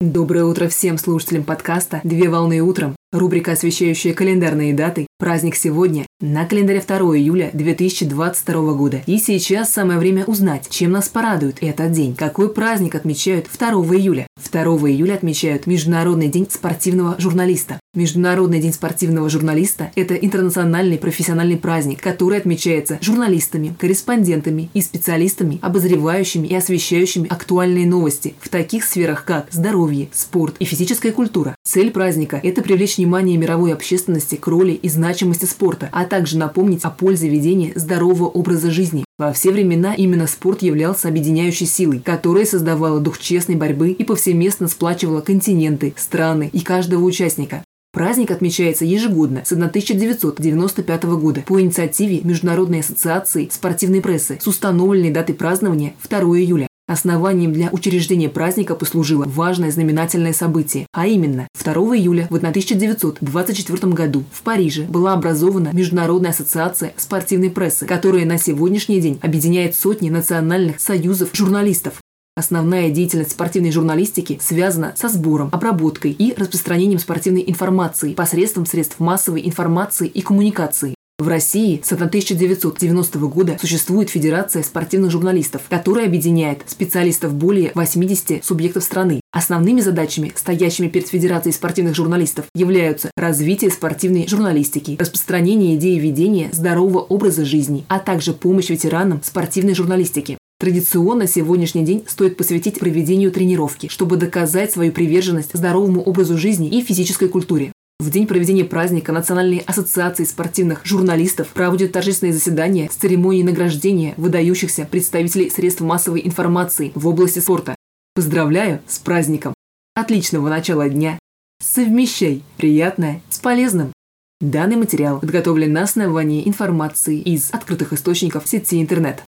Доброе утро всем слушателям подкаста «Две волны утром». Рубрика, освещающая календарные даты. Праздник сегодня на календаре 2 июля 2022 года. И сейчас самое время узнать, чем нас порадует этот день. Какой праздник отмечают 2 июля? 2 июля отмечают Международный день спортивного журналиста. Международный день спортивного журналиста – это интернациональный профессиональный праздник, который отмечается журналистами, корреспондентами и специалистами, обозревающими и освещающими актуальные новости в таких сферах, как здоровье, спорт и физическая культура. Цель праздника – это привлечь внимание мировой общественности к роли и значимости спорта, а также напомнить о пользе ведения здорового образа жизни. Во все времена именно спорт являлся объединяющей силой, которая создавала дух честной борьбы и повсеместно сплачивала континенты, страны и каждого участника. Праздник отмечается ежегодно с 1995 года по инициативе Международной ассоциации спортивной прессы с установленной датой празднования 2 июля. Основанием для учреждения праздника послужило важное знаменательное событие, а именно 2 июля в 1924 году в Париже была образована Международная ассоциация спортивной прессы, которая на сегодняшний день объединяет сотни национальных союзов журналистов. Основная деятельность спортивной журналистики связана со сбором, обработкой и распространением спортивной информации посредством средств массовой информации и коммуникации. В России с 1990 года существует Федерация спортивных журналистов, которая объединяет специалистов более 80 субъектов страны. Основными задачами, стоящими перед Федерацией спортивных журналистов, являются развитие спортивной журналистики, распространение идеи ведения здорового образа жизни, а также помощь ветеранам спортивной журналистики. Традиционно сегодняшний день стоит посвятить проведению тренировки, чтобы доказать свою приверженность здоровому образу жизни и физической культуре. В день проведения праздника Национальной ассоциации спортивных журналистов проводят торжественные заседания с церемонией награждения выдающихся представителей средств массовой информации в области спорта. Поздравляю с праздником! Отличного начала дня! Совмещай приятное с полезным! Данный материал подготовлен на основании информации из открытых источников сети интернет.